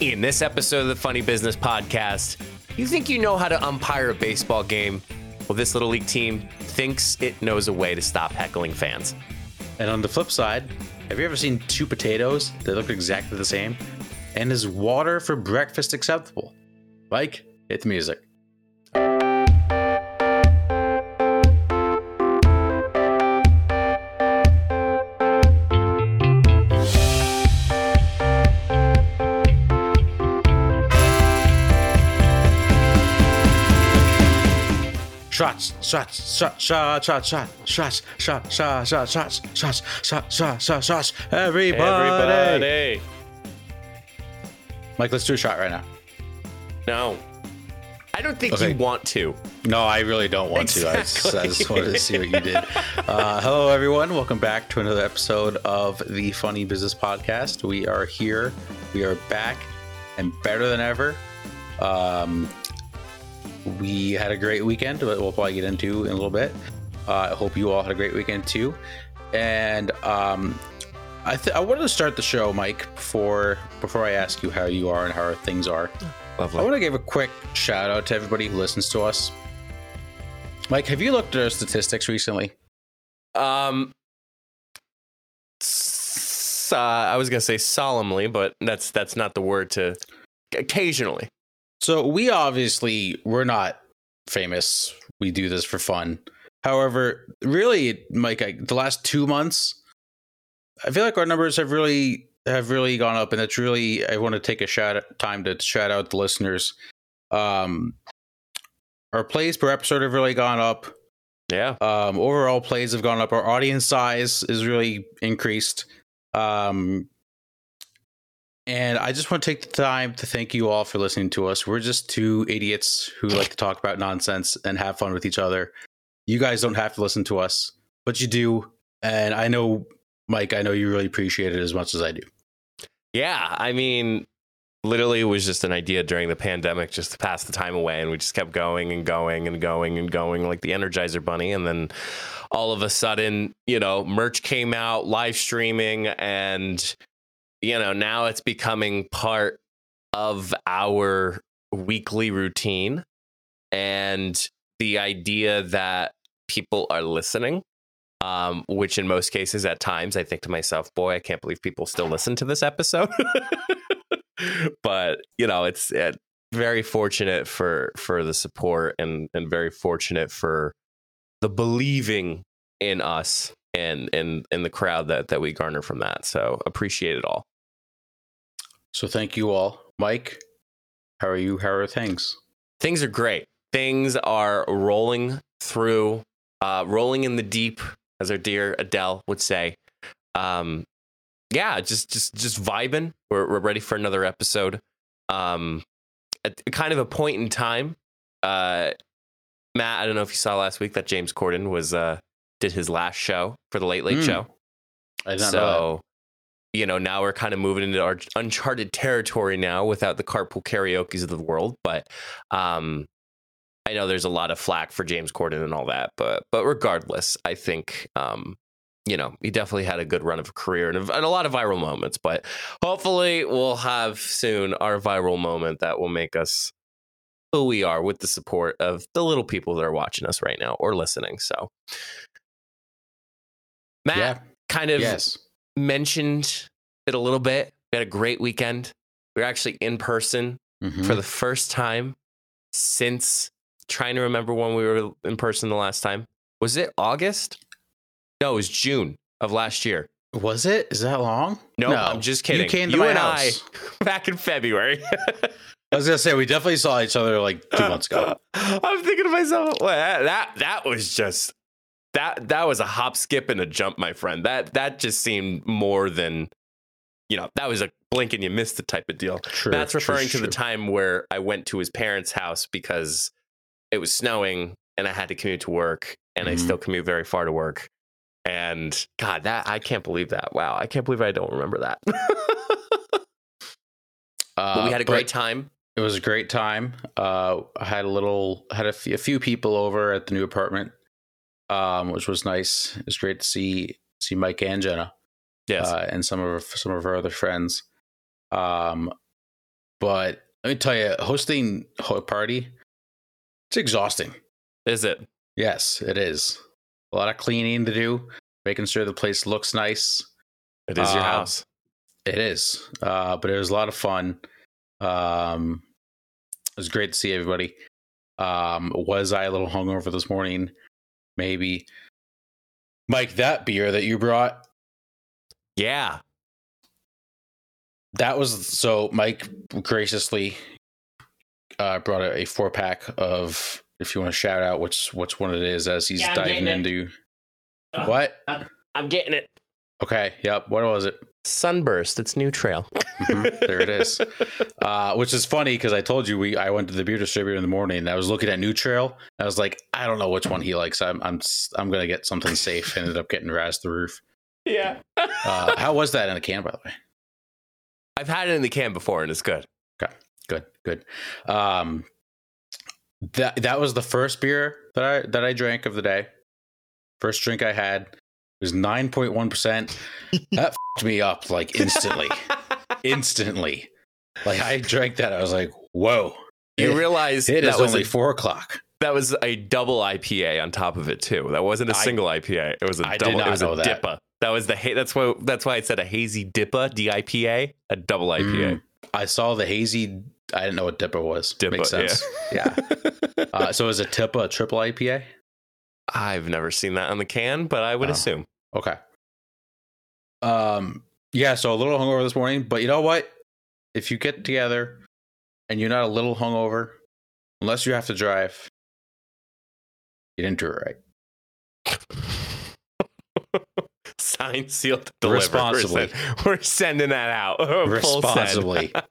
In this episode of the Funny Business Podcast, you think you know how to umpire a baseball game? Well, this Little League team thinks it knows a way to stop heckling fans. And on the flip side, have you ever seen two potatoes that look exactly the same? And is water for breakfast acceptable? Mike, hit the music. Shots, shots, shots, shots, shots, shots, shots, shots, shots, shots, shots, shots, shots, shots, shots, shots, everybody. Everybody. Mike, let's do a shot right now. No. I don't think Okay. you want to. No, I really don't want to. I just, I just wanted to see what you did. Uh, hello, everyone. Welcome back to another episode of the Funny Business Podcast. We are here. We are back and better than ever. Um, we had a great weekend. but We'll probably get into in a little bit. Uh, I hope you all had a great weekend too. And um, I th- I wanted to start the show, Mike, before before I ask you how you are and how things are. I want to give a quick shout out to everybody who listens to us. Mike, have you looked at our statistics recently? Um, uh, I was gonna say solemnly, but that's that's not the word to. Occasionally, So we obviously we're not famous. We do this for fun. However, really, Mike, I, the last two months, I feel like our numbers have really have really gone up, and it's really I want to take a shout time to shout out the listeners. Um, our plays per episode have really gone up. yeah. um overall plays have gone up our audience size is really increased um and i just want to take the time to thank you all for listening to us. We're just two idiots who like to talk about nonsense and have fun with each other. You guys don't have to listen to us but you do. And i know mike i know you really appreciate it as much as i do. Yeah, I mean, literally, it was just an idea during the pandemic just to pass the time away, and we just kept going and going and going and going like the Energizer Bunny, and then all of a sudden, you know, merch came out, live streaming, and you know, now it's becoming part of our weekly routine, and the idea that people are listening um, which in most cases at times I think to myself, boy, I can't believe people still listen to this episode. but you know, it's uh, very fortunate for for the support and and very fortunate for the believing in us and and in the crowd that that we garner from that. So appreciate it all. so thank you all mike how are you how are things Things are great. Things are rolling through, uh, rolling in the deep, as our dear Adele would say. Um, yeah, just just just vibing. We're we're ready for another episode. Um, at kind of a point in time, uh, Matt. I don't know if you saw last week that James Corden was uh did his last show for the Late Late Mm, Show. i did not know that. So, you know, now we're kind of moving into our uncharted territory now without the carpool karaoke's of the world. But um, I know there's a lot of flack for James Corden and all that. But but regardless, I think um, you know he definitely had a good run of a career and a, and a lot of viral moments. But hopefully, we'll have soon our viral moment that will make us who we are with the support of the little people that are watching us right now or listening. So. Matt, yeah kind of yes mentioned it a little bit. We had a great weekend. We were actually in person Mhm. for the first time since trying to remember when we were in person the last time. Was it August? No, it was June of last year. Was it? Is that long? No, I'm just kidding. You came to You my and house. I back in February. I was gonna say we definitely saw each other like two months ago. I'm thinking to myself, well, that that was just that that was a hop, skip, and a jump, my friend. That that just seemed more than you know. That was a blink and you missed the type of deal. True. That's true, referring to the time where I went to his parents' house because it was snowing and I had to commute to work, and I Mhm. still commute very far to work. And God, that I can't believe that. Wow, I can't believe I don't remember that. Uh, but we had a but great time. It was a great time. Uh, I had a little, had a few, a few people over at the new apartment, um, which was nice. It was great to see see Mike and Jenna, Yes. uh, and some of our, some of our other friends. Um, but let me tell you, hosting a party, it's exhausting. Is it? Yes, it is. A lot of cleaning to do, making sure the place looks nice. It is your Uh, house. It is, uh, but it was a lot of fun. Um, it was great to see everybody. Um, was I a little hungover this morning? Maybe. Mike, that beer that you brought, Yeah. that was so. Mike graciously uh, brought a, a four pack of. If you want to shout out what's which one it is, as he's Yeah, diving into Uh. what? I'm getting it. Okay, yep. What was it? Sunburst. It's new trail. Mhm, there it is. Uh, which is funny because I told you we I went to the beer distributor in the morning and I was looking at New Trail. I was like, I don't know which one he likes. I'm I'm s- I'm gonna get something safe. Ended up getting Raz the Roof. yeah. Uh, how was that in a can, by the way? I've had it in the can before and it's good. Okay. Good, good. Um, that that was the first beer that I that I drank of the day. First drink I had was nine point one percent. That fucked me up like instantly, instantly. Like I drank that, I was like, whoa. You It- realize It that is was only a, four o'clock. that was a double IPA on top of it too. That wasn't a I- single IPA. It was a I did double. not it was know a that. DIPA. That was the ha- that's why that's why I said a hazy DIPA D I P A a double IPA. Mm. I saw the hazy. I didn't know what Dippa was. Dippa, Makes sense. Yeah. Uh, so it Tippa a triple IPA? I've never seen that on the can, but I would Oh. assume. Okay. Um. Yeah. So a little hungover this morning, but you know what? If you get together and you're not a little hungover, unless you have to drive, you didn't do it right. Signed, sealed, delivered. Responsibly. we're sending that out. Responsibly.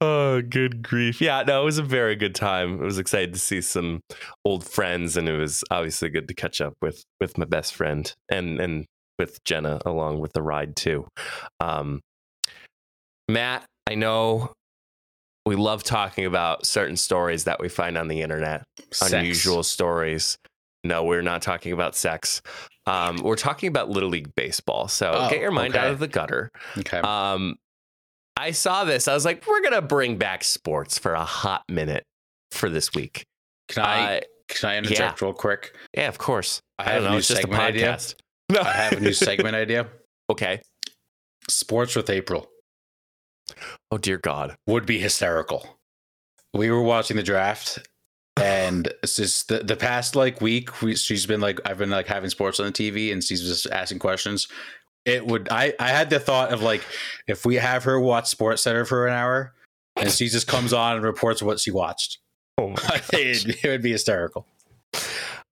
oh, good grief. Yeah, no, it was a very good time. I was excited to see some old friends, and it was obviously good to catch up with with my best friend and and with Jenna along with the ride too. Um, Matt, I know we love talking about certain stories that we find on the internet Sex. unusual stories. No, we're not talking about sex. Um, we're talking about Little League baseball. So Oh, get your mind okay. out of the gutter. Okay. Um, I saw this. I was like, we're gonna bring back sports for a hot minute for this week. can I Uh, can I interject real quick? yeah, of course. I I, have don't a know. new segment idea. No, I have a new segment idea. okay. Sports with April. Oh dear God. would be hysterical. We were watching the draft, and just the, the past like week. We, she's been like, I've been like having sports on the TV, and she's just asking questions. It would. I I had the thought of like, if we have her watch Sports Center for an hour, and she just comes on and reports what she watched. Oh my it, it would be hysterical.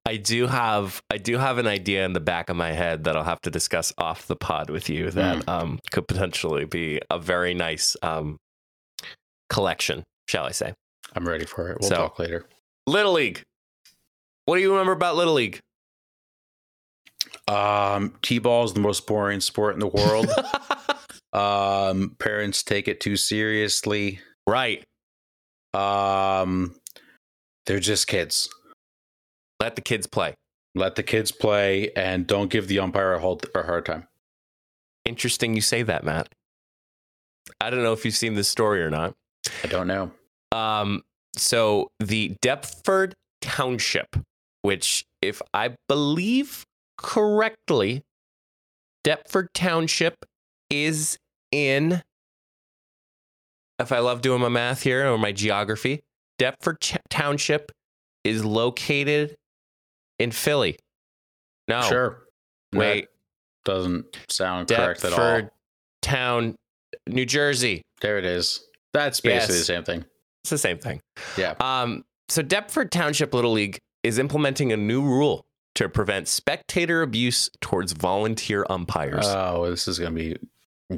I do have I do have an idea in the back of my head that I'll have to discuss off the pod with you that Hmm. um, could potentially be a very nice um, collection, shall I say? I'm ready for it. We'll So- talk later. Little League. What do you remember about Little League? Um, T-ball is the most boring sport in the world. um, parents take it too seriously. right. Um, they're just kids. Let the kids play. Let the kids play and don't give the umpire a, hold, a hard time. Interesting you say that, Matt. I don't know if you've seen this story or not. I don't know. Um, so the Deptford Township, which, if I believe correctly, Deptford Township is in. If I love doing my math here or my geography, Deptford Ch- Township is located in Philly. No, Sure. wait, That doesn't sound correct at all. Deptford Town, New Jersey. There it is. That's basically Yes. the same thing. It's the same thing. Yeah. Um, so Deptford Township Little League is implementing a new rule to prevent spectator abuse towards volunteer umpires. Oh, this is going to be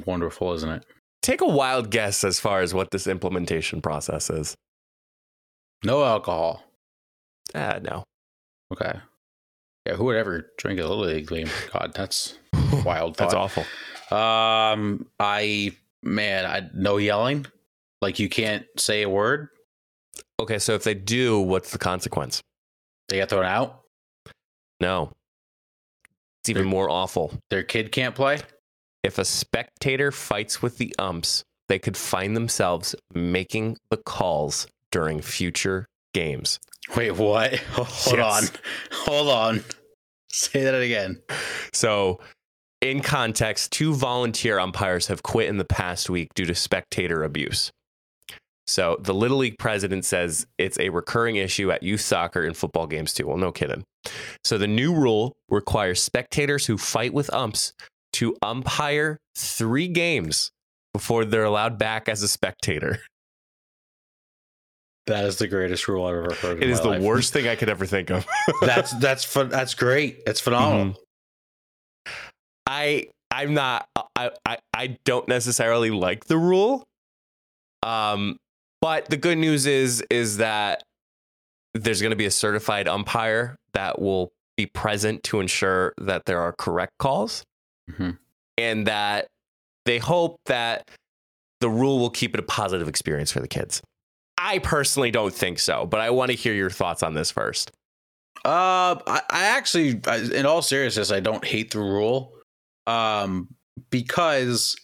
wonderful, isn't it? Take a wild guess as far as what this implementation process is. No alcohol. Ah, no. Okay. Yeah, who would ever drink a little league game? God, that's wild. That's awful. Um, I man, I no yelling. Like you can't say a word. Okay, so if they do, what's the consequence? They get thrown out. No. It's even They're- more awful. Their kid can't play. If a spectator fights with the umps they could find themselves making the calls during future games. Wait, what? Hold Yes. on. Hold on. Say that again. So, in context, two volunteer umpires have quit in the past week due to spectator abuse. So, the Little League president says it's a recurring issue at youth soccer and football games too. Well, no kidding. So, the new rule requires spectators who fight with umps to umpire three games before they're allowed back as a spectator. That is the greatest rule I've ever heard. It is the life. worst thing I could ever think of. that's that's fun. That's great. It's phenomenal. I I'm not I, I I don't necessarily like the rule. Um but the good news is is that there's going to be a certified umpire that will be present to ensure that there are correct calls Mhm. and that they hope that the rule will keep it a positive experience for the kids. I personally don't think so, but I want to hear your thoughts on this first. Uh, I, I actually, I, in all seriousness, I don't hate the rule, um, because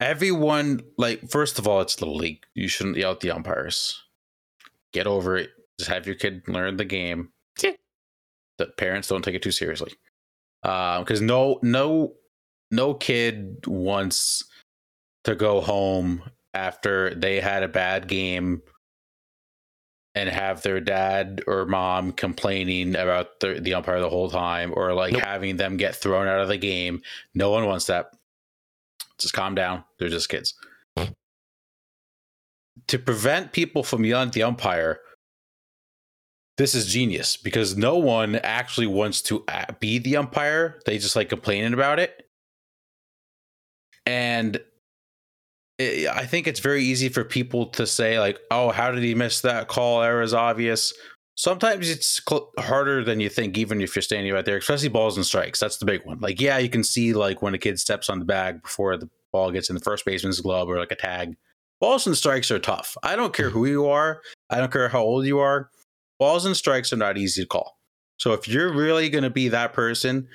everyone, like, first of all, it's the league. You shouldn't yell at the umpires. Get over it. Just have your kid learn the game. The parents don't take it too seriously, um, because no, no, no kid wants to go home after they had a bad game and have their dad or mom complaining about the, the umpire the whole time or like Nope. having them get thrown out of the game. No one wants that. Just calm down. They're just kids. Hmm. to prevent people from yelling at the umpire, this is genius because no one actually wants to uh, be the umpire. They just like complaining about it. And it, I think it's very easy for people to say like, "Oh, how did he miss that call? Error is obvious." Sometimes it's cl- harder than you think, even if you're standing right there. Especially balls and strikes. That's the big one. Like, yeah, you can see like when a kid steps on the bag before the ball gets in the first baseman's glove or like a tag. Balls and strikes are tough. I don't care who you are. I don't care how old you are. Balls and strikes are not easy to call. So if you're really going to be that person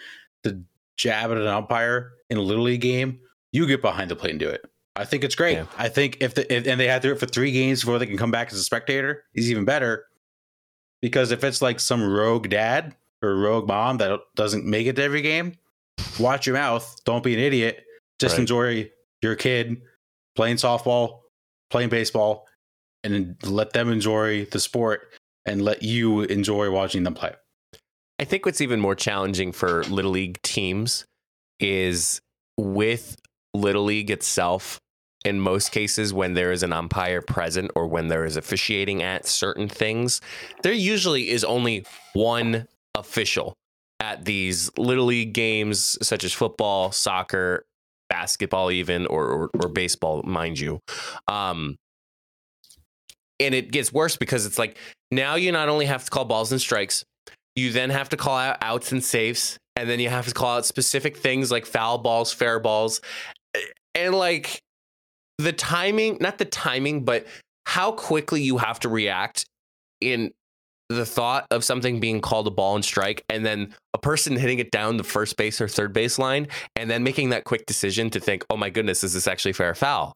to jab at an umpire in a little league game, you get behind the plate and do it. I think it's great. Yeah. I think if, the, if and they have to do it for three games before they can come back as a spectator, is even better. Because if it's like some rogue dad or rogue mom that doesn't make it to every game, watch your mouth. Don't be an idiot. Just Right. enjoy your kid playing softball, playing baseball, and let them enjoy the sport and let you enjoy watching them play. I think what's even more challenging for Little League teams is with Little League itself. In most cases, when there is an umpire present or when there is officiating at certain things, there usually is only one official at these Little League games, such as football, soccer, basketball, even, or, or, or baseball, mind you. Um, and it gets worse because it's like now you not only have to call balls and strikes, you then have to call out outs and safes, and then you have to call out specific things like foul balls, fair balls, and like the timing, not the timing, but how quickly you have to react in the thought of something being called a ball and strike, and then a person hitting it down the first base or third base line, and then making that quick decision to think, oh my goodness, is this actually fair or foul?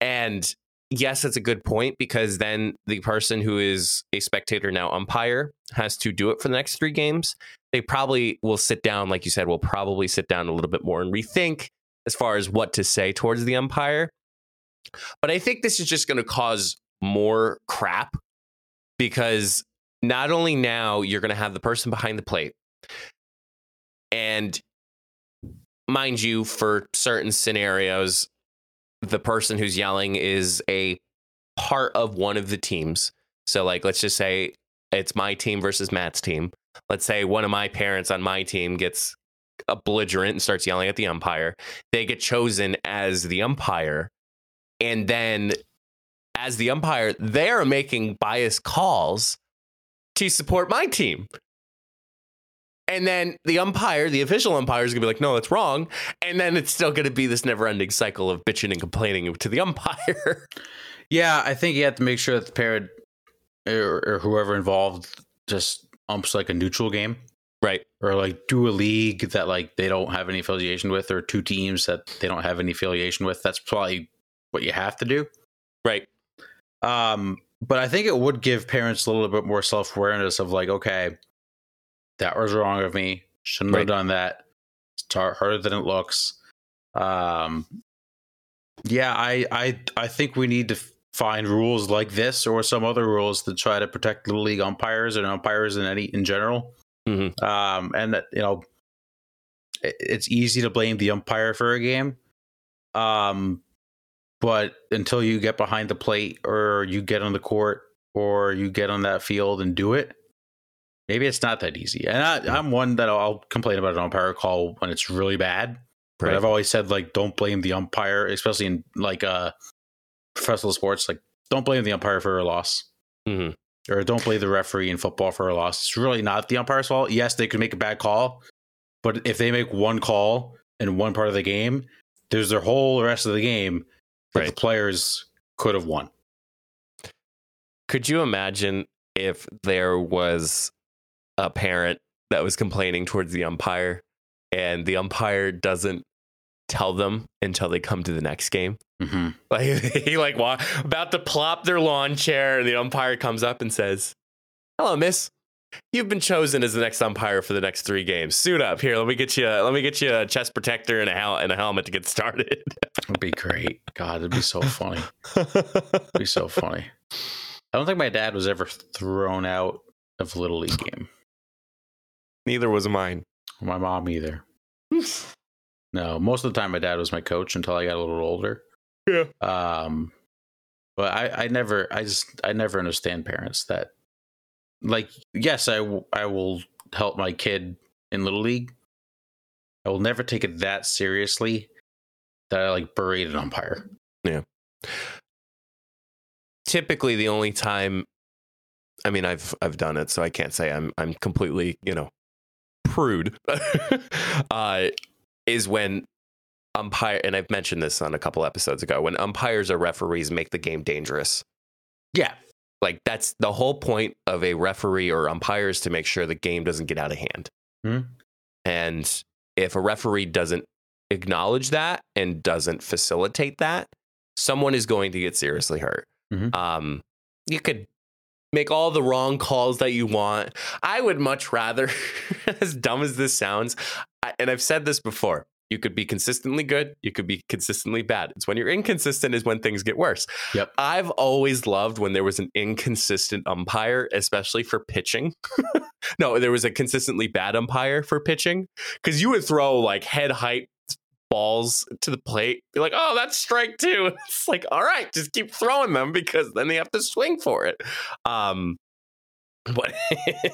And yes, that's a good point because then the person who is a spectator now umpire has to do it for the next three games. They probably will sit down, like you said, will probably sit down a little bit more and rethink as far as what to say towards the umpire. But I think this is just going to cause more crap because not only now you're going to have the person behind the plate, and mind you, for certain scenarios, the person who's yelling is a part of one of the teams. So, like, let's just say it's my team versus Matt's team. Let's say one of my parents on my team gets a belligerent and starts yelling at the umpire. They get chosen as the umpire. And then, as the umpire, they're making biased calls to support my team. And then the umpire, the official umpire, is going to be like, no, that's wrong. And then it's still going to be this never ending cycle of bitching and complaining to the umpire. Yeah, I think you have to make sure that the parent or, or whoever involved just umps like a neutral game right. or like do a league that like they don't have any affiliation with or two teams that they don't have any affiliation with. That's probably what you have to do. Right. Um, but I think it would give parents a little bit more self awareness of like, okay, that was wrong of me. Shouldn't Right. have done that. It's harder than it looks. Um, yeah, I, I, I think we need to find rules like this or some other rules to try to protect little league umpires and umpires in any in general. Mhm. Um, and that you know, it, it's easy to blame the umpire for a game. Um, but until you get behind the plate or you get on the court or you get on that field and do it, maybe it's not that easy. And I, I'm one that I'll complain about an umpire call when it's really bad. But I've always said like, don't blame the umpire, especially in like uh professional sports. Like, don't blame the umpire for a loss, Mhm. or don't blame the referee in football for a loss. It's really not the umpire's fault. Yes, they could make a bad call, but if they make one call in one part of the game, there's their whole rest of the game that the players could have won. Could you imagine if there was a parent that was complaining towards the umpire and the umpire doesn't tell them until they come to the next game? hmm Like he like about to plop their lawn chair and the umpire comes up and says, "Hello, miss. You've been chosen as the next umpire for the next 3 games. Suit up. Here, let me get you let me get you a chest protector and a hel- and a helmet to get started." It'd be great. God, it'd be so funny. It'd be so funny. I don't think my dad was ever thrown out of a little league game. Neither was mine. My mom either. No, most of the time my dad was my coach until I got a little older. Yeah. Um, but I, I never, I just, I never understand parents that, like, yes, I, w- I will help my kid in little league. I will never take it that seriously that I like berate an umpire. Yeah. Typically the only time I mean I've I've done it so I can't say I'm I'm completely, you know, prude. uh is when umpire and I've mentioned this on a couple episodes ago when umpires or referees make the game dangerous. Yeah. Like that's the whole point of a referee or umpires to make sure the game doesn't get out of hand. Hmm. And if a referee doesn't acknowledge that and doesn't facilitate that, someone is going to get seriously hurt. Mhm. Um, you could make all the wrong calls that you want. I would much rather, as dumb as this sounds, I, and I've said this before. You could be consistently good. You could be consistently bad. It's when you're inconsistent is when things get worse. Yep. I've always loved when there was an inconsistent umpire, especially for pitching. no, there was a consistently bad umpire for pitching because you would throw like head height balls to the plate. Be like, oh, that's strike two. It's like, all right, just keep throwing them because then they have to swing for it. Um, but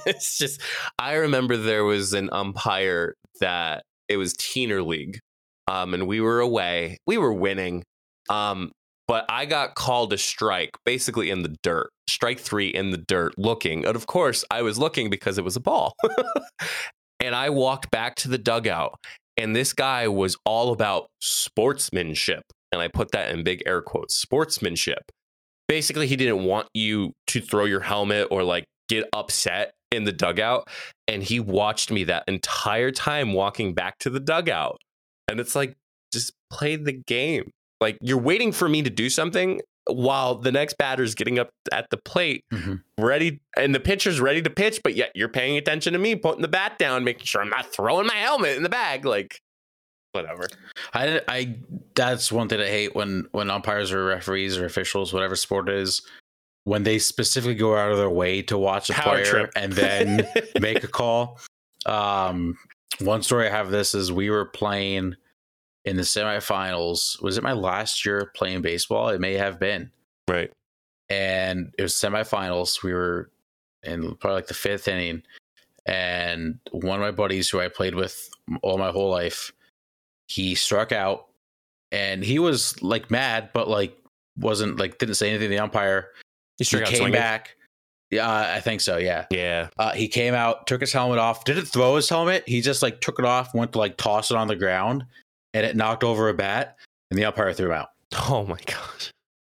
it's just, I remember there was an umpire that it was Teener League, um, and we were away. We were winning, um, but I got called a strike, basically in the dirt. Strike three in the dirt, looking. And of course, I was looking because it was a ball. and I walked back to the dugout, and this guy was all about sportsmanship. And I put that in big air quotes sportsmanship. Basically, he didn't want you to throw your helmet or like get upset in the dugout. And he watched me that entire time walking back to the dugout. And it's like, just play the game. Like, you're waiting for me to do something while the next batter's getting up at the plate, Mhm. ready, and the pitcher's ready to pitch, but yet you're paying attention to me, putting the bat down, making sure I'm not throwing my helmet in the bag. Like, whatever. I, I, that's one thing I hate when when umpires or referees or officials, whatever sport it is, when they specifically go out of their way to watch a Power player trip. and then make a call. Um, one story I have this is we were playing in the semifinals. Was it my last year playing baseball? It may have been. right. And it was semifinals. We were in probably like the fifth inning. And one of my buddies who I played with all my whole life, he struck out and he was like mad, but like wasn't like didn't say anything to the umpire. You He came back. Yeah, I think so. Yeah. Yeah. Uh, he came out, took his helmet off, didn't throw his helmet. He just like took it off, went to like toss it on the ground, and it knocked over a bat, and the umpire threw him out. Oh my gosh.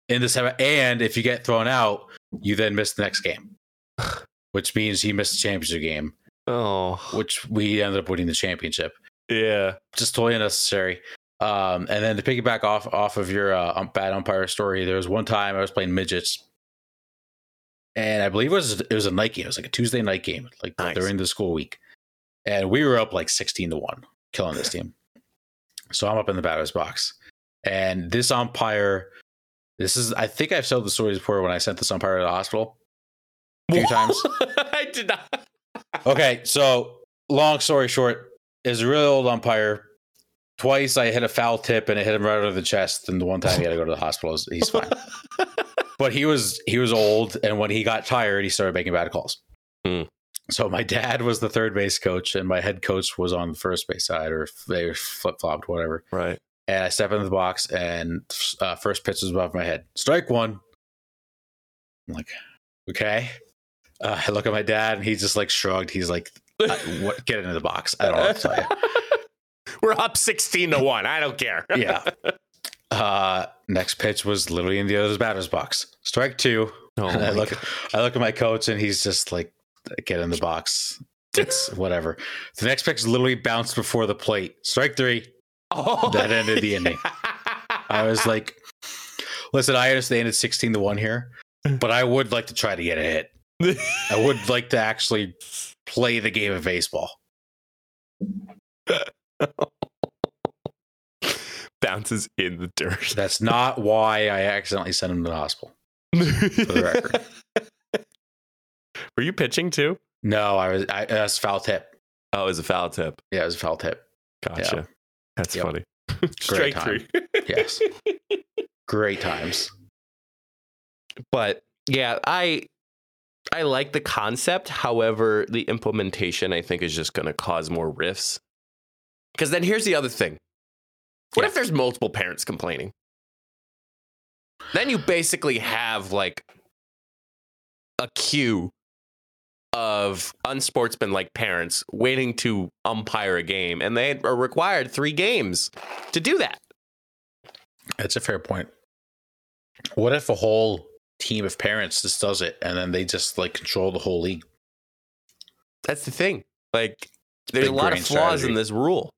In the semi, and if you get thrown out, you then miss the next game, which means he missed the championship game, Oh, which we ended up winning the championship. yeah. Just totally unnecessary. Um, and then to piggyback off off of your uh, um, bad umpire story, there was one time I was playing midgets, and I believe it was it was a night game. It was like a Tuesday night game, like Nice. during the school week, and we were up like sixteen to one, killing this team. So I'm up in the batter's box, and this umpire, this is I think I've told the story before when I sent this umpire to the hospital a few times. I did not. Okay, so long story short, is a really old umpire. Twice I hit a foul tip and it hit him right over the chest, and the one time he had to go to the hospital. He's fine, but he was he was old, and when he got tired, he started making bad calls. Hmm. So my dad was the third base coach, and my head coach was on the first base side, or they flip flopped, whatever. Right. And I step into the box, and uh, first pitch is above my head. Strike one. I'm like, okay. Uh, I look at my dad, and he just like shrugged. He's like, "What? Get into the box." I don't know what to tell you. We're up 16 to 1. I don't care. Yeah. Uh, next pitch was literally in the other batter's box. Strike two. Oh I look, God. I look at my coach, and he's just like, "Get in the box." It's whatever. The next pitch literally bounced before the plate. Strike three. Oh, That ended the inning. I was like, listen, I understand it's 16 to 1 here, but I would like to try to get a hit. I would like to actually play the game of baseball. bounces in the dirt. That's not why I accidentally sent him to the hospital. For the record. Were you pitching too? No, I was, I, that's a foul tip. Oh, it was a foul tip. Yeah, it was a foul tip. Gotcha. That's Yep. funny. Straight time. three. Yes. Great times. but yeah, I I like the concept. However, the implementation I think is just going to cause more rifts. Because then here's the other thing. What Yeah. if there's multiple parents complaining? Then you basically have like a queue of unsportsmanlike parents waiting to umpire a game, and they are required three games to do that. That's a fair point. What if a whole team of parents just does it and then they just like control the whole league? That's the thing. Like, there's a lot of flaws strategy. in this rule.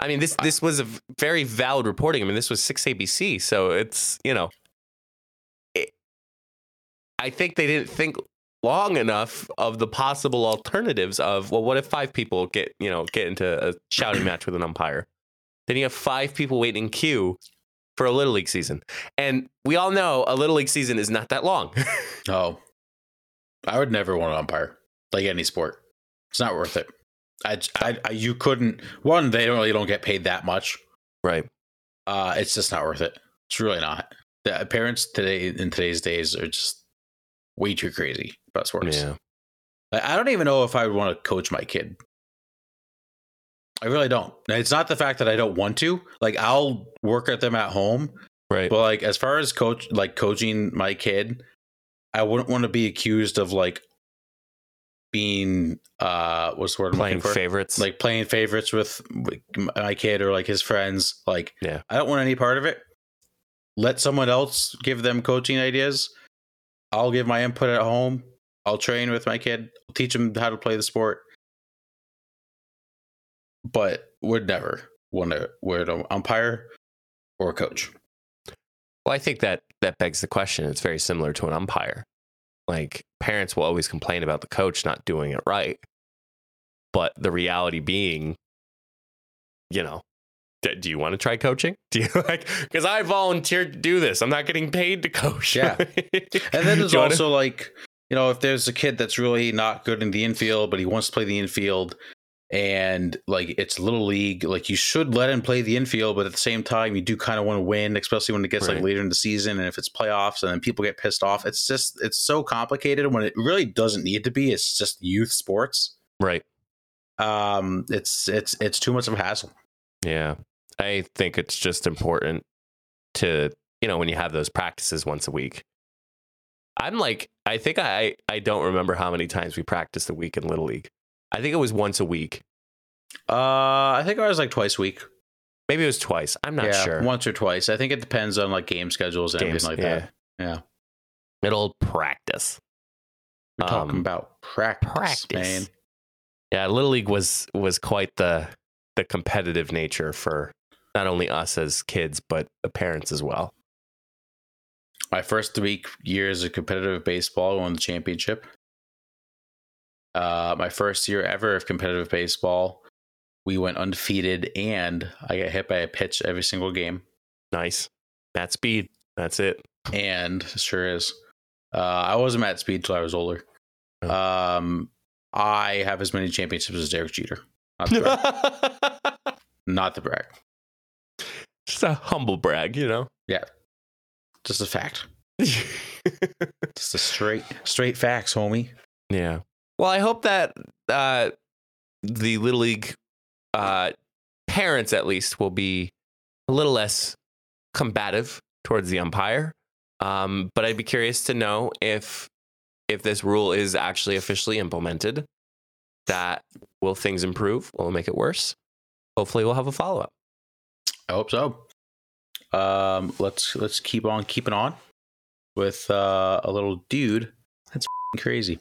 I mean, this this was a very valid reporting. I mean, this was six ABC, so it's you know, it, I think they didn't think long enough of the possible alternatives of well, what if five people get you know get into a shouting match with an umpire? Then you have five people waiting in queue for a little league season, and we all know a little league season is not that long. No, I would never want to umpire like any sport. It's not worth it. I, I, I you couldn't. One, they don't really don't get paid that much. right. Uh, it's just not worth it. It's really not. The parents today in today's days are just way too crazy about sports. Yeah. Like, I don't even know if I would want to coach my kid. I really don't. It's not the fact that I don't want to. Like I'll work at them at home, Right. but like as far as coach like coaching my kid, I wouldn't want to be accused of like being uh what's the word Playing favorites. like playing favorites with my kid or like his friends. Like, Yeah. I don't want any part of it. Let someone else give them coaching ideas. I'll give my input at home. I'll train with my kid. I'll teach him how to play the sport. But we'd never want wear an umpire or a coach. Well, I think that that begs the question. It's very similar to an umpire. Like parents will always complain about the coach not doing it right, but the reality being, you know, do you want to try coaching? Do you like? Because I volunteered to do this. I'm not getting paid to coach. Yeah. And then there's you wanna- also like, you know, if there's a kid that's really not good in the infield, but he wants to play the infield and like it's little league, like you should let him play the infield, but at the same time, you do kind of want to win, especially when it gets Right. like later in the season and if it's playoffs and then people get pissed off. It's just, it's so complicated when it really doesn't need to be. It's just youth sports. right. Um, it's, it's, it's too much of a hassle. Yeah. I think it's just important to, you know, when you have those practices once a week. I'm like, I think I I don't remember how many times we practiced a week in Little League. I think it was once a week. Uh, I think I was like twice a week. Maybe it was twice. I'm not yeah, sure. once or twice. I think it depends on like game schedules and Games, everything like that. Yeah. It'll practice. We're talking Um, about practice, practice. man. Yeah, Little League was was quite the the competitive nature for not only us as kids, but the parents as well. My first three years of competitive baseball, I won the championship. Uh, my first year ever of competitive baseball, we went undefeated, and I got hit by a pitch every single game. Nice. That speed. That's it. And sure is. Uh, I wasn't at speed till I was older. Um, I have as many championships as Derek Jeter. Not the brag. Not the brag. Just a humble brag, you know? Yeah. Just a fact. Just a straight straight facts, homie. yeah. Well, I hope that uh, the Little League uh, parents, at least, will be a little less combative towards the umpire. Um, but I'd be curious to know if if this rule is actually officially implemented. That will things improve? Will it make it worse? Hopefully, we'll have a follow up. I hope so. Um, let's let's keep on keeping on with uh, a little dude. That's f***ing crazy.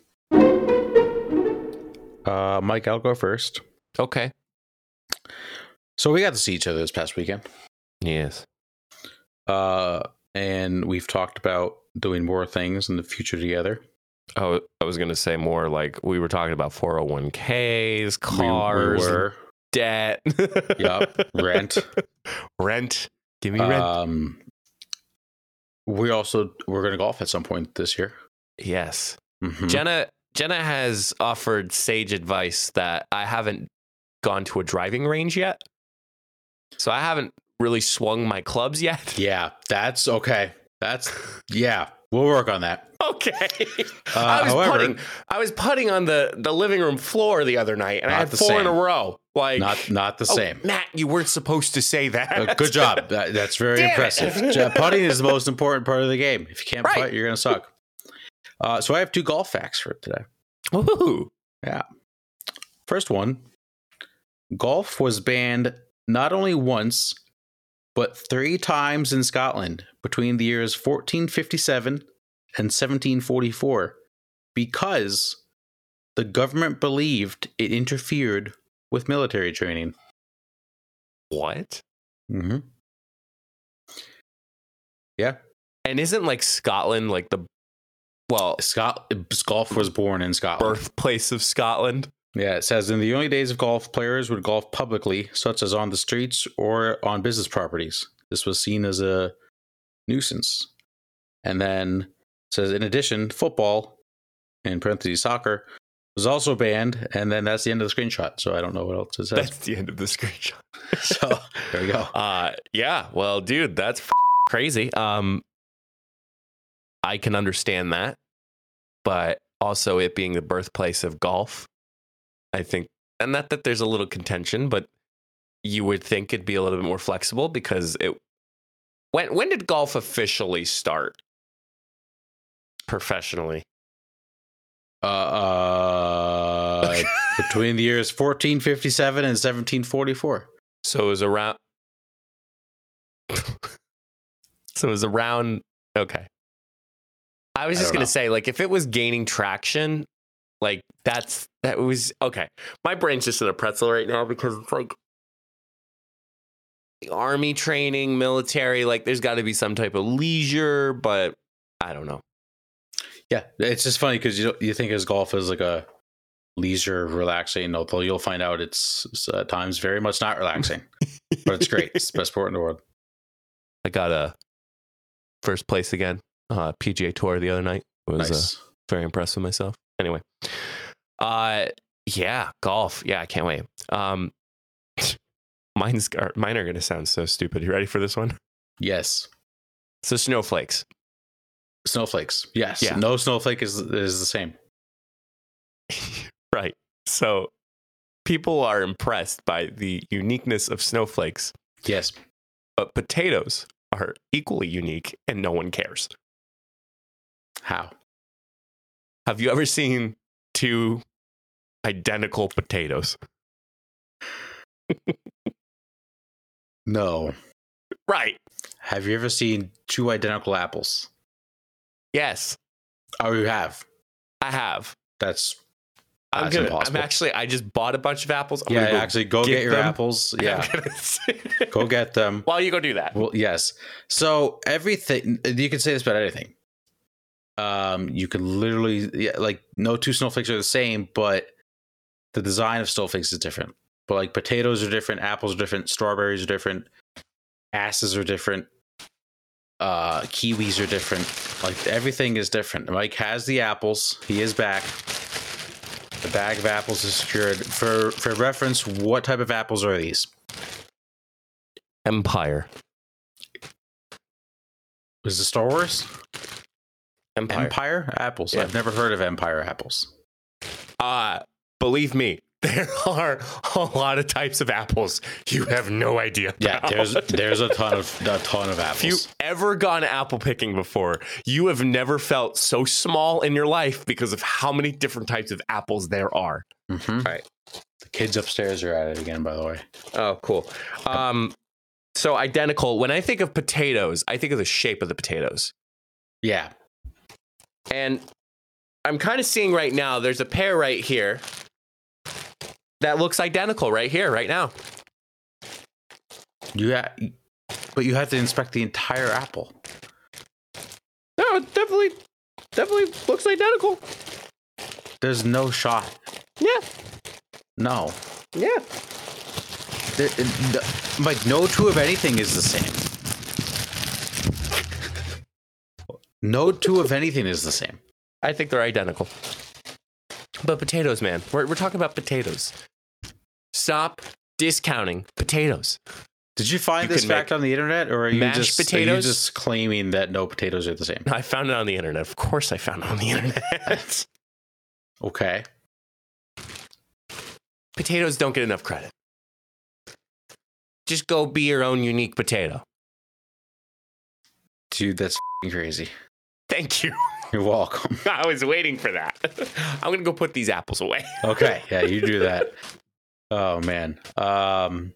Uh, Mike, I'll go first. Okay. So we got to see each other this past weekend, Yes. uh, and we've talked about doing more things in the future together. Oh, I was gonna say more like we were talking about 401ks, We- we cars, debt. yep, rent. rent. Give me rent. Um, we also we're going to golf at some point this year. yes. Mhm. Jenna Jenna has offered sage advice that I haven't gone to a driving range yet. So I haven't really swung my clubs yet. Yeah, that's okay. That's yeah. We'll work on that. Okay. Uh, I was however- putting I was putting on the, the living room floor the other night and I had four in a row. Like Not not the Oh, same. Matt, you weren't supposed to say that. Uh, good job. That, that's very Damn impressive. Putting is the most important part of the game. If you can't Right. putt, you're going to suck. Uh, so I have two golf facts for today. Ooh. First one golf was banned not only once, but three times in Scotland between the years 1457 and 1744 because the government believed it interfered with military training. What? Mm-hmm. Yeah. And isn't like Scotland like the well Scott golf was born in Scotland. birthplace of Scotland? Yeah, it says in the early days of golf, players would golf publicly, such as on the streets or on business properties. This was seen as a nuisance. And then it says, in addition, football, in parentheses, soccer, was also banned. And then that's the end of the screenshot. So I don't know what else it says. That's the end of the screenshot. so there we go. Uh yeah, well dude, that's f- crazy. Um I can understand that. But also it being the birthplace of golf, I think and not that there's a little contention, but you would think it'd be a little bit more flexible because it when when did golf officially start professionally? Uh, uh, between the years 1457 and 1744. So it was around. so it was around. Okay. I was just don't gonna know. say, like, if it was gaining traction, like that's that was okay. My brain's just in a pretzel right now because it's like army training, military. Like, there's got to be some type of leisure, but I don't know. Yeah, it's just funny because you you think as golf is like a leisure, relaxing, although you'll find out it's, it's at times very much not relaxing, but it's great. It's the best sport in the world. I got a first place again. Uh, PGA Tour the other night It was uh, very impressed with myself. Anyway, uh, yeah, golf. Yeah, I can't wait. Um, mine's are, mine are gonna sound so stupid. You ready for this one? yes, So snowflakes. snowflakes. Yes, Yeah. no snowflake is is the same. right. So people are impressed by the uniqueness of snowflakes, Yes, but potatoes are equally unique, and no one cares. how? Have you ever seen two identical potatoes? No. Right. Have you ever seen two identical apples? Yes, Oh, you have. I have. That's I'm That's gonna. impossible. I'm actually. I just bought a bunch of apples. I'm yeah, go actually, go get get, your them. apples. Yeah, go get them. While you go do that. Well, yes. So everything you can say this about anything. Um, you can literally yeah, like no two snowflakes are the same, but the design of snowflakes is different. But like potatoes are different, apples are different, strawberries are different, asses are different, uh, kiwis are different. Like everything is different. Mike has the apples. He is back. The bag of apples is secured. For for reference, what type of apples are these? Empire. Is it Star Wars? Empire. Empire apples. Yeah. I've never heard of Empire apples. Uh, believe me, there are a lot of types of apples you have no idea. Yeah, there's there's a ton of a ton of apples. If you ever gone apple picking before, you have never felt so small in your life because of how many different types of apples there are. Mhm. Right. The kids upstairs are at it again. By the way. Oh, cool. Um, so identical. When I think of potatoes, I think of the shape of the potatoes. Yeah. And I'm kind of seeing right now, there's a pair right here that looks identical right here, right now. You ha- but you have to inspect the entire apple. No, it definitely, definitely looks identical. There's no shot. Yeah, No. yeah. There, the, like no two of anything is the same. No two of anything is the same. I think they're identical. But potatoes, man, we're, we're talking about potatoes. Stop discounting potatoes. Did you find You this could fact make on the internet, or are you mashed just potatoes? Are you just claiming that no potatoes are the same? I found it on the internet. Of course, I found it on the internet. Okay. potatoes don't get enough credit. Just go be your own unique potato. Dude, that's f***ing crazy. Thank you. You're welcome. I was waiting for that. I'm gonna go put these apples away. Okay, yeah, you do that. Oh man. Um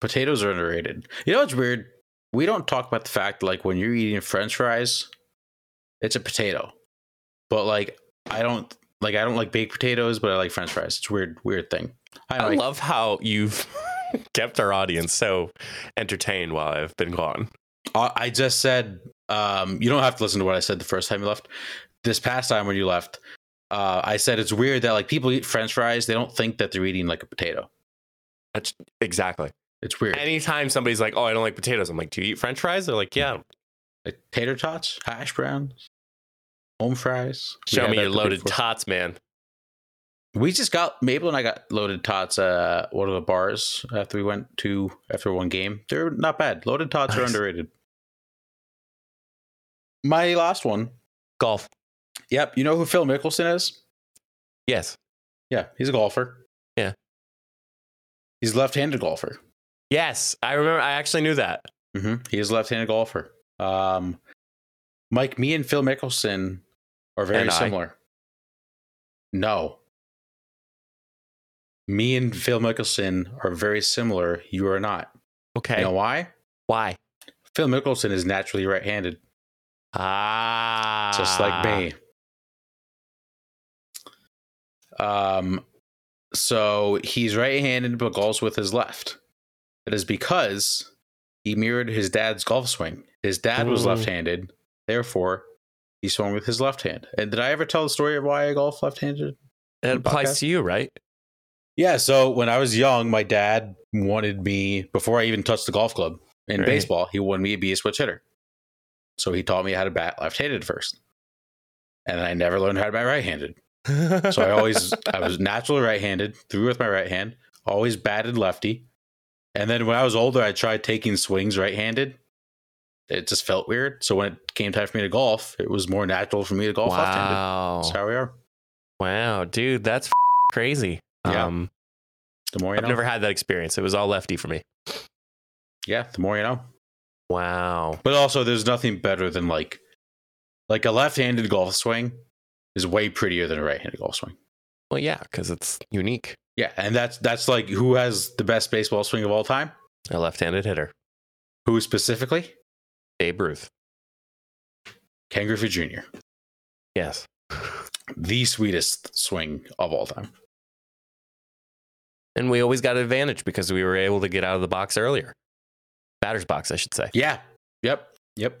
Potatoes are underrated. You know what's weird? We don't talk about the fact like when you're eating french fries, it's a potato. But like I don't like I don't like baked potatoes, but I like french fries. It's a weird weird thing. I, I like love how you've kept our audience so entertained while I've been gone. I I just said um you don't have to listen to what I said the first time you left. This past time when you left, uh I said it's weird that like people eat french fries, they don't think that they're eating like a potato. That's exactly. It's weird. Anytime somebody's like, "Oh, I don't like potatoes," I'm like, "Do you eat French fries?" They're like, "Yeah." like tater tots, hash browns, home fries. Show me your loaded before. tots, man. We just got Mabel and I got loaded tots. Uh, one of the bars after we went to after one game. They're not bad. Loaded tots are underrated. My last one. Golf. Yep. You know who Phil Mickelson is? Yes. Yeah, he's a golfer. Yeah. He's a left-handed golfer. Yes. I remember. I actually knew that. hmm He is a left-handed golfer. Um, Mike, me and Phil Mickelson are very And I. similar. No. Me and Phil Mickelson are very similar. You are not. Okay. You know why? Why? Phil Mickelson is naturally right-handed, Ah. just like me. Um, so he's right-handed but golfs with his left. That is because he mirrored his dad's golf swing. His dad was left-handed, therefore he swung with his left hand. And did I ever tell the story of why I golf left-handed? It applies podcast? to you, right? Yeah, so when I was young, my dad wanted me before I even touched the golf club in Right. baseball. He wanted me to be a switch hitter, so he taught me how to bat left-handed first, and I never learned how to bat right-handed. So I always I was naturally right-handed, threw with my right hand, always batted lefty, and then when I was older, I tried taking swings right-handed. It just felt weird. So when it came time for me to golf, it was more natural for me to golf left-handed. wow. That's how we are. Wow, dude, that's f- crazy. Yeah. Um, The more you I've know. never had that experience. It was all lefty for me. yeah, the more you know. Wow. But also, there's nothing better than like, like a left-handed golf swing is way prettier than a right-handed golf swing. Well, yeah, because it's unique. Yeah, and that's that's like who has the best baseball swing of all time? A left-handed hitter, Who specifically? Babe Ruth. Ken Griffey Jr. Yes. the sweetest swing of all time. And we always got an advantage because we were able to get out of the box earlier. Batter's box, I should say. Yeah. Yep. Yep.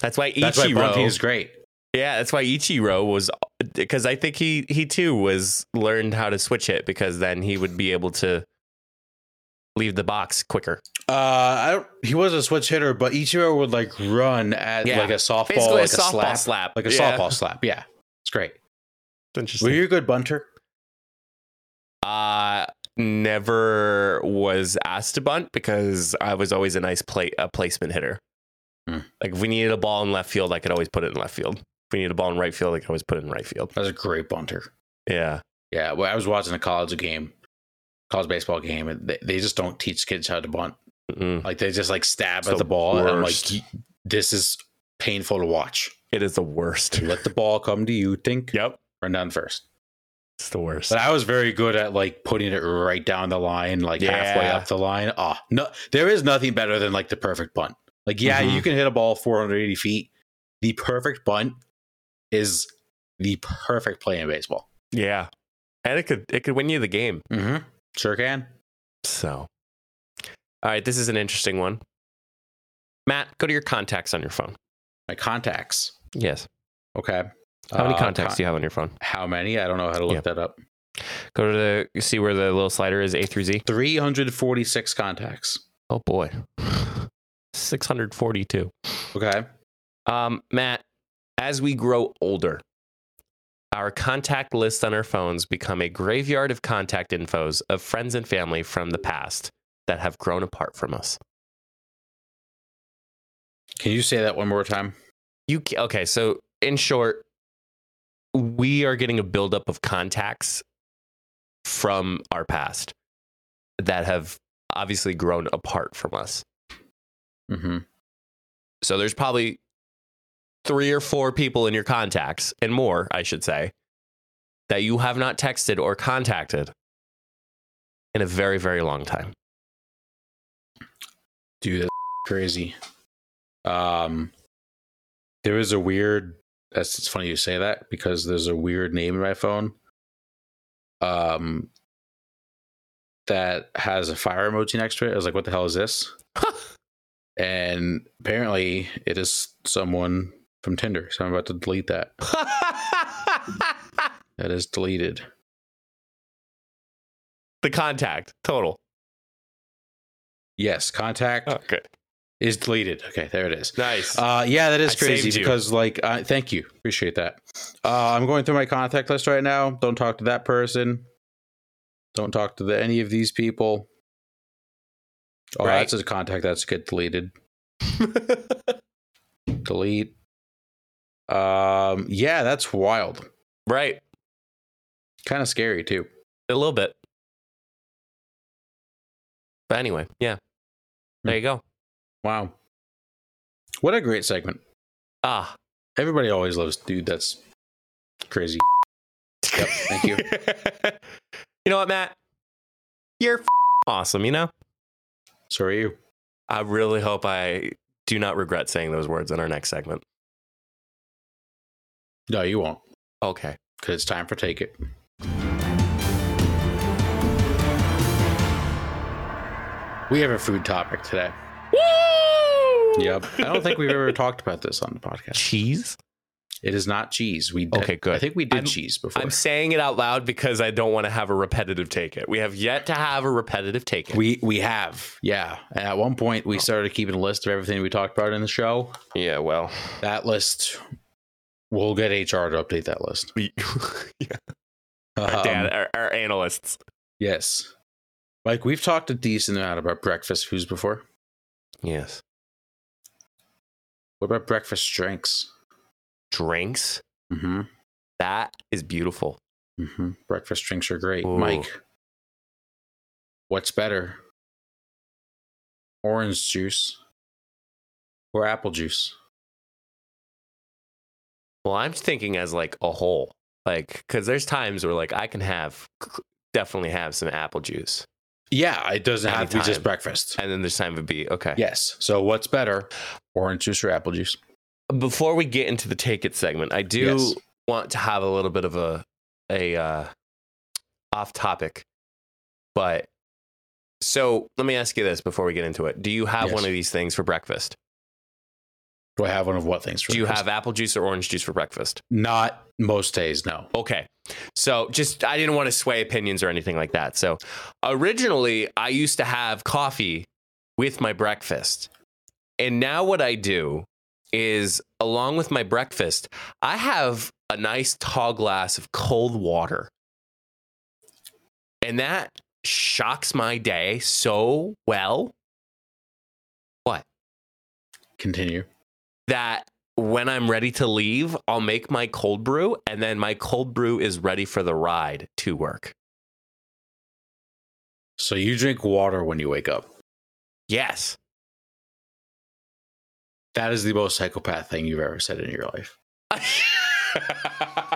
That's why That's why bunting Ichiro. is great. yeah, that's why Ichiro was because I think he he too was learned how to switch it because then he would be able to leave the box quicker. Uh, I don't. He was a switch hitter, but Ichiro would like run at Yeah. like a softball, Basically, like a softball slap, slap, like a Yeah. softball slap. Yeah, it's great. It's interesting. Were you a good bunter? Uh never was asked to bunt because I was always a nice play a placement hitter. Hmm. Like if we needed a ball in left field, I could always put it in left field. If we needed a ball in right field, I could always put it in right field. I was a great bunter. Yeah. Yeah, well, I was watching a college game, college baseball game, and they, they just don't teach kids how to bunt. Mm-mm. Like they just like stab It's at the the ball, and I'm like, this is painful to watch. It is the worst. Let the ball come to you. Think, Yep. run down first. It's the worst. But I was very good at like putting it right down the line, like halfway up the line. Oh, no, there is nothing better than like the perfect bunt. Like, yeah, Mhm. you can hit a ball 480 feet. The perfect bunt is the perfect play in baseball. yeah. And it could it could win you the game. Mm-hmm. Sure can. So all right, this is an interesting one. Matt, go to your contacts on your phone. My contacts. Yes. Okay. How many Uh, contacts con- do you have on your phone? How many? I don't know how to look Yeah. that up. Go to the see where the little slider is A through Z. 346 contacts. Oh boy. 642. Okay. Um, Matt, as we grow older, our contact lists on our phones become a graveyard of contact infos of friends and family from the past that have grown apart from us. Can you say that one more time? You okay? So, in short, we are getting a buildup of contacts from our past that have obviously grown apart from us. Mm-hmm. So there's probably three or four people in your contacts and more, I should say, that you have not texted or contacted in a very, very long time. Dude, that's crazy. Um, there is a weird. That's it's funny you say that because there's a weird name in my phone. Um, that has a fire emoji next to it. I was like, "What the hell is this?" and apparently, it is someone from Tinder. So I'm about to delete that. That is deleted. the contact total. Yes, contact Okay. Is deleted. Okay, there it is. Nice. Uh, yeah, that is I crazy because, like, uh, thank you, appreciate that. Uh, I'm going through my contact list right now. Don't talk to that person. Don't talk to the, any of these people. Oh, Right. that's a contact that's get deleted. Delete. Um, yeah, that's wild. right. Kind of scary too. A little bit. But anyway, yeah. There you go. Wow. What a great segment. Ah. Everybody always loves, dude. That's crazy. Yep, thank you. you know what, Matt? You're f- awesome, you know? So are you. I really hope I do not regret saying those words in our next segment. No, you won't, Okay. because it's time for take it. We have a food topic today. Woo! Yep. I don't think we've ever talked about this on the podcast. Cheese? It is not cheese. We did, Okay, good. I think we did I'm- cheese before. I'm saying it out loud because I don't want to have a repetitive take it. We have yet to have a repetitive take it. we we have, yeah. And at one point, we started keeping a list of everything we talked about in the show. yeah, well. That list, we'll get HR to update that list. We, yeah, our, Um, dad, our, our analysts. yes, Mike, we've talked a decent amount about breakfast foods before. Yes. What about breakfast drinks? Drinks? Mm-hmm. That is beautiful. Mm-hmm. Breakfast drinks are great. Ooh. Mike, what's better? Orange juice or apple juice? Well, I'm thinking as like a whole. Like, because there's times where like I can have, definitely have some apple juice. Yeah, it doesn't have to be just breakfast. And then there's time to be, okay. Yes. So what's better? Orange juice or apple juice? Before we get into the take it segment, I do Yes. want to have a little bit of a a uh, off topic, but so let me ask you this before we get into it: Do you have Yes. one of these things for breakfast? Do I have one of what things? for Do you breakfast? have apple juice or orange juice for breakfast? Not most days, no. Okay. So just I didn't want to sway opinions or anything like that. So originally I used to have coffee with my breakfast. And now what I do is along with my breakfast, I have a nice tall glass of cold water. And that shocks my day so well What? Continue. That when I'm ready to leave, I'll make my cold brew and then my cold brew is ready for the ride to work. So you drink water when you wake up. Yes. That is the most psychopath thing you've ever said in your life.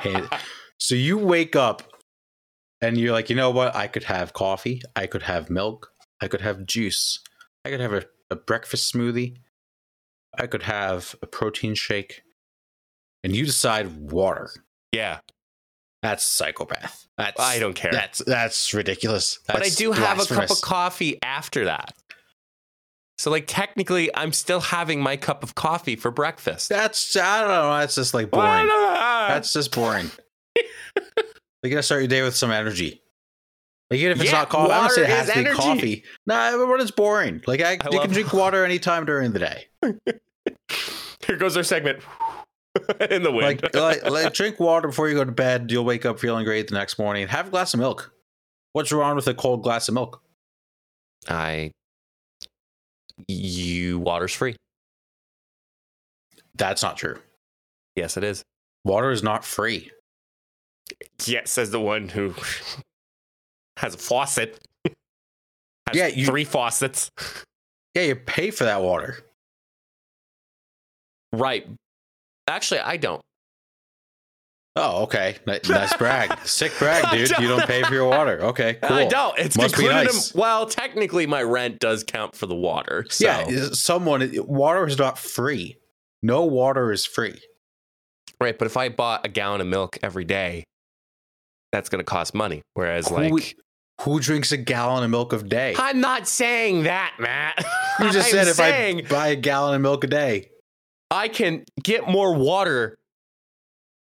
Hey, so you wake up and you're like, you know what? I could have coffee. I could have milk. I could have juice. I could have a, a breakfast smoothie. I could have a protein shake. And you decide water. yeah, That's psychopath. That's I don't care. That's that's ridiculous. but I do have a cup of coffee after that. So, like, technically, I'm still having my cup of coffee for breakfast. That's I don't know. That's just like boring. That's just boring. you gotta start your day with some energy. Like even if it's Yeah, not coffee, I'm not saying it has to be energy. coffee. Nah, but it's boring. Like I, I you can drink water anytime during the day. Here goes our segment in the wind. Like, like, like drink water before you go to bed. You'll wake up feeling great the next morning. Have a glass of milk. What's wrong with a cold glass of milk? I, you, water's free. That's not true. Yes, it is. Water is not free. Yes, says the one who has a faucet. Has Yeah, you- three faucets. Yeah, you pay for that water. Right. Actually, I don't. Oh, okay. Nice brag. Sick brag, dude. You don't pay for your water. Okay, cool. I don't. It's Must included. nice. in, well, technically, my rent does count for the water. So. Yeah, someone water is not free. No water is free. Right. But if I bought a gallon of milk every day, that's going to cost money. Whereas, Who- like, Who drinks a gallon of milk a day? I'm not saying that, Matt. You just I'm said if saying I buy a gallon of milk a day. I can get more water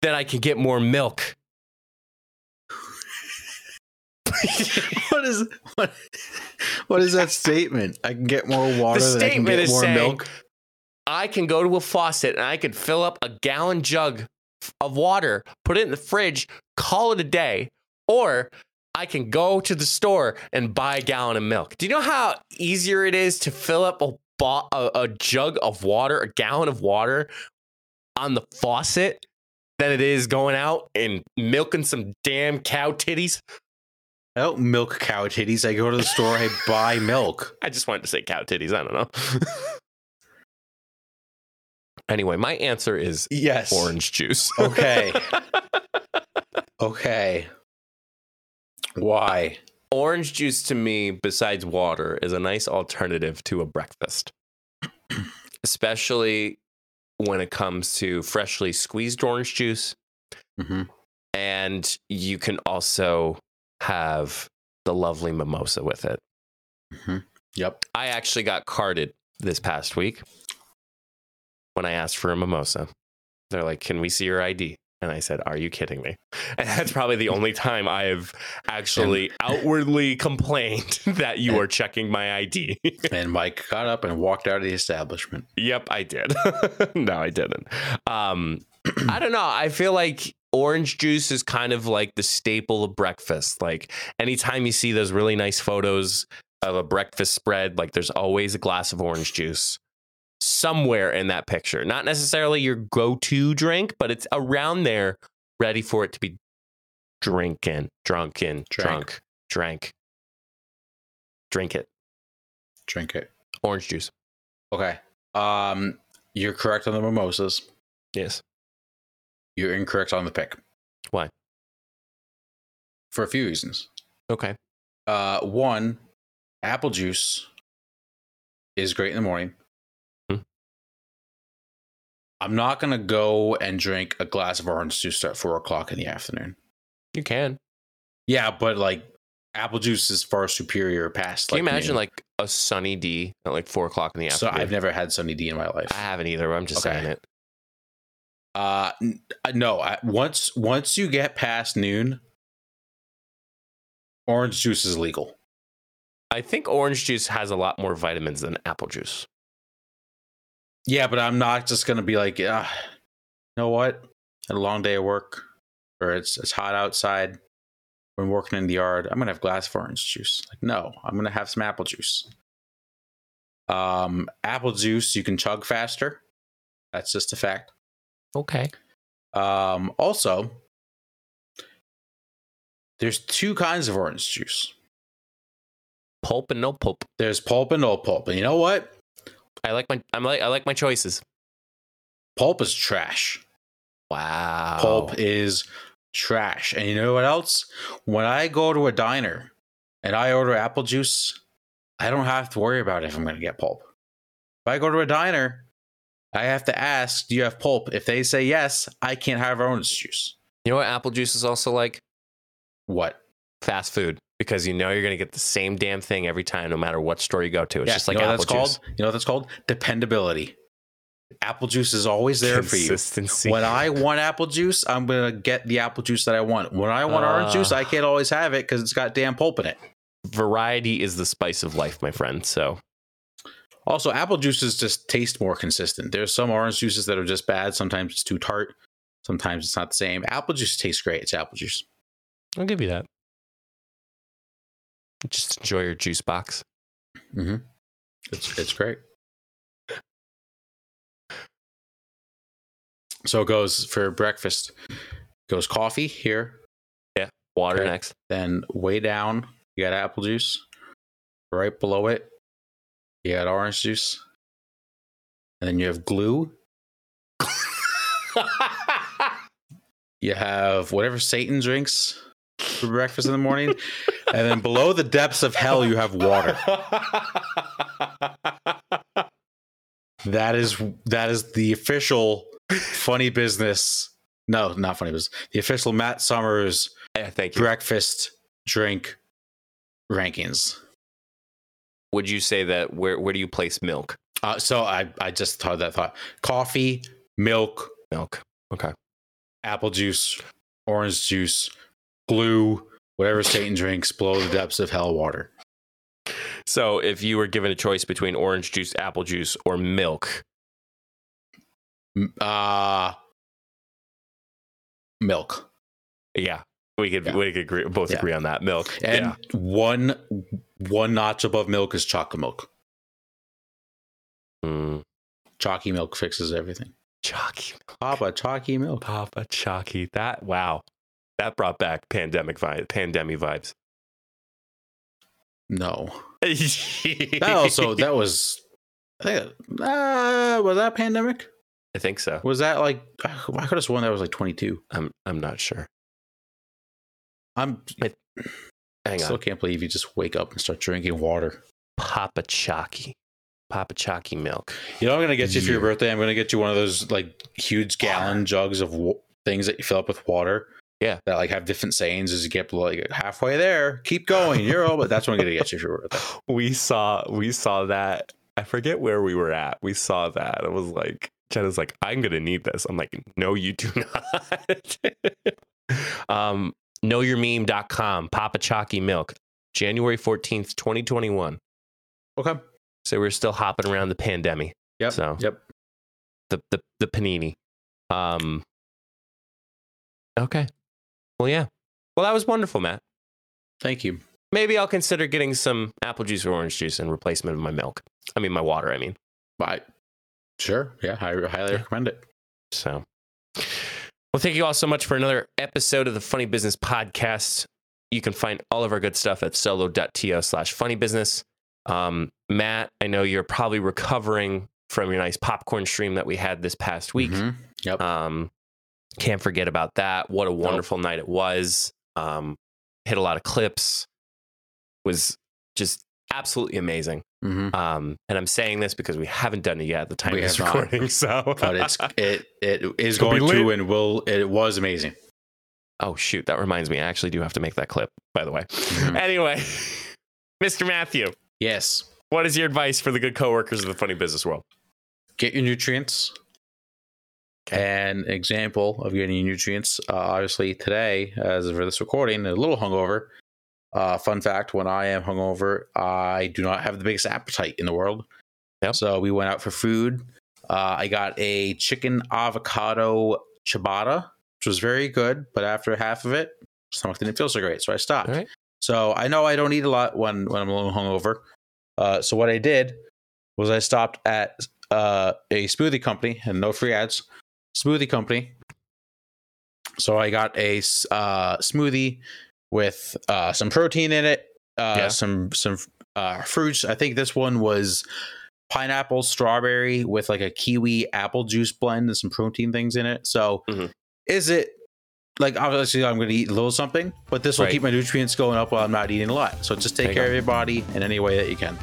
than I can get more milk. What is what, what is that statement? I can get more water the than I can statement get is more saying milk. I can go to a faucet and I can fill up a gallon jug of water, put it in the fridge, call it a day, or I can go to the store and buy a gallon of milk. Do you know how easier it is to fill up a, bo- a, a jug of water, a gallon of water on the faucet than it is going out and milking some damn cow titties? I don't milk cow titties. I go to the store, I buy milk. I just wanted to say cow titties. I don't know. anyway, my answer is Yes. orange juice. Okay. Okay. Why? Orange juice to me, besides water, is a nice alternative to a breakfast, especially when it comes to freshly squeezed orange juice. hmm And you can also have the lovely mimosa with it. hmm Yep. I actually got carded this past week when I asked for a mimosa. They're like, Can we see your ID? And I said, Are you kidding me? And that's probably the only time I have actually outwardly complained that you are checking my ID. And Mike got up and walked out of the establishment. yep, I did. no, I didn't. Um, I don't know. I feel like orange juice is kind of like the staple of breakfast. Like anytime you see those really nice photos of a breakfast spread, like there's always a glass of orange juice somewhere in that picture. Not necessarily your go-to drink, but it's around there, ready for it to be drinking, drunken, drunk, drank. Drink it. Drink it. Orange juice. Okay. Um, you're correct on the mimosas. Yes. You're incorrect on the pick. Why? For a few reasons. Okay. Uh, one, apple juice is great in the morning. I'm not gonna go and drink a glass of orange juice at four o'clock in the afternoon. You can. Yeah, but like apple juice is far superior past. Can you like, imagine noon. like a sunny D at like four o'clock in the afternoon? So? I've never had Sunny D in my life. I haven't either. But I'm just Okay. saying it. Uh, uh, no. I, once once you get past noon, orange juice is legal. I think orange juice has a lot more vitamins than apple juice. Yeah, but I'm not just gonna be like, ah, you know what? Had a long day of work, or it's it's hot outside. When working in the yard, I'm gonna have glass of orange juice. Like, no, I'm gonna have some apple juice. Um, apple juice you can chug faster. That's just a fact. Okay. Um, also, there's two kinds of orange juice. Pulp and no pulp. There's pulp and no pulp. And you know what? I like my I'm like I like my choices. Pulp is trash. Wow. Pulp is trash. And you know what else? When I go to a diner and I order apple juice, I don't have to worry about if I'm going to get pulp. If I go to a diner, I have to ask, do you have pulp? If they say yes, I can't have orange juice. You know what apple juice is also like? What? Fast food. Because you know you're gonna get the same damn thing every time, no matter what store you go to. It's Yeah, just like you know apple juice. called? You know what that's called? Dependability. Apple juice is always there for you. Consistency. When I want apple juice, I'm gonna get the apple juice that I want. When I want orange juice, I ah. can't always have it because it's got damn pulp in it. Variety is the spice of life, my friend. So Also, apple juices just taste more consistent. There's some orange juices that are just bad. Sometimes it's too tart. Sometimes it's not the same. Apple juice tastes great. It's apple juice. I'll give you that. Just enjoy your juice box. Mm-hmm. It's it's great. So it goes for breakfast. Goes coffee here. Yeah, water Okay. next. Then way down, you got apple juice. Right below it, you got orange juice. And then you have glue. You have whatever Satan drinks for breakfast in the morning. and then below the depths of hell, you have water. That is that is the official funny business. No, not funny business. The official Matt Summers thank you. breakfast drink rankings. Would you say that where where do you place milk? Uh, so I I just thought that thought coffee, milk, Milk. Okay. apple juice, orange juice, glue, whatever Satan drinks below the depths of hell water. So if you were given a choice between orange juice, apple juice, or milk, Uh milk. yeah, we could Yeah. we could agree, both Yeah. agree on that. Milk. And yeah. one one notch above milk is chocolate milk. Mm. Chalky milk fixes everything. Chalky. Papa, chalky milk. Papa Chalky. That wow. That brought back pandemic vibe, pandemic vibes. No. that also that was I think uh, was that pandemic? I think so. Was that like I could have sworn that was like 22. I'm I'm not sure. I'm Hang still on. can't believe you just wake up and start drinking water. Papa Chalky. Papa Chalky milk. You know, I'm gonna get you for your birthday. I'm gonna get you one of those like huge gallon jugs of things that you fill up with water. Yeah. that like have different sayings as you get like halfway there. Keep going, you're all. But that's what I'm gonna get you for your birthday. we saw we saw that i forget where we were at we saw that it was like jenna's like i'm gonna need this i'm like no you do not um knowyourmeme.com papa chalky milk january 14th 2021 Okay. so we're still hopping around the pandemic Yep. So- Yep. the the, the panini um okay well yeah well that was wonderful matt Thank you. maybe i'll consider getting some apple juice or orange juice in replacement of my milk i mean my water i mean Bye. Sure. Yeah. I highly recommend it. So, well, thank you all so much for another episode of the Funny Business Podcast. You can find all of our good stuff at solo.to slash funny business. Um, Matt, I know you're probably recovering from your nice popcorn stream that we had this past week. Mhm. Yep. Um, can't forget about that. What a wonderful night it was. Um, hit a lot of clips. Was just absolutely amazing. Mhm. Um, and I'm saying this because we haven't done it yet at the time We of this have not. recording. So, but it's it it is going to and will it was amazing. oh shoot, that reminds me. I actually do have to make that clip, by the way. Mhm. Anyway, Mr. Matthew, Yes, what is your advice for the good coworkers of the funny business world? get your nutrients. An example of getting nutrients, uh, obviously today, as for this recording, a little hungover. Uh, fun fact: when I am hungover, I do not have the biggest appetite in the world. Yep. So we went out for food. Uh, I got a chicken avocado ciabatta, which was very good, but after half of it, stomach didn't feel so great, so I stopped. Right. So I know I don't eat a lot when when I'm a little hungover. Uh, so what I did was I stopped at uh, a smoothie company, and no free ads. Smoothie company. So I got a uh, smoothie with uh, some protein in it, uh, Yeah. some some uh, fruits. I think this one was pineapple, strawberry with like a kiwi apple juice blend and some protein things in it. So Mhm. is it like obviously I'm going to eat a little something, but this will Right. keep my nutrients going up while I'm not eating a lot. So just take There care of your body in any way that you can.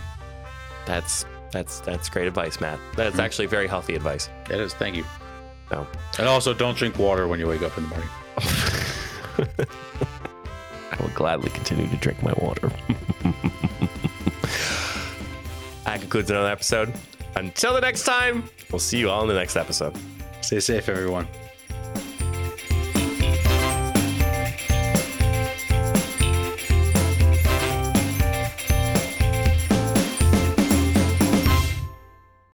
That's that's that's great advice, Matt. That's Mhm. actually very healthy advice. It is. Thank you. And also, don't drink water when you wake up in the morning. I will gladly continue to drink my water. that concludes another episode. Until the next time, we'll see you all in the next episode. Stay safe, everyone.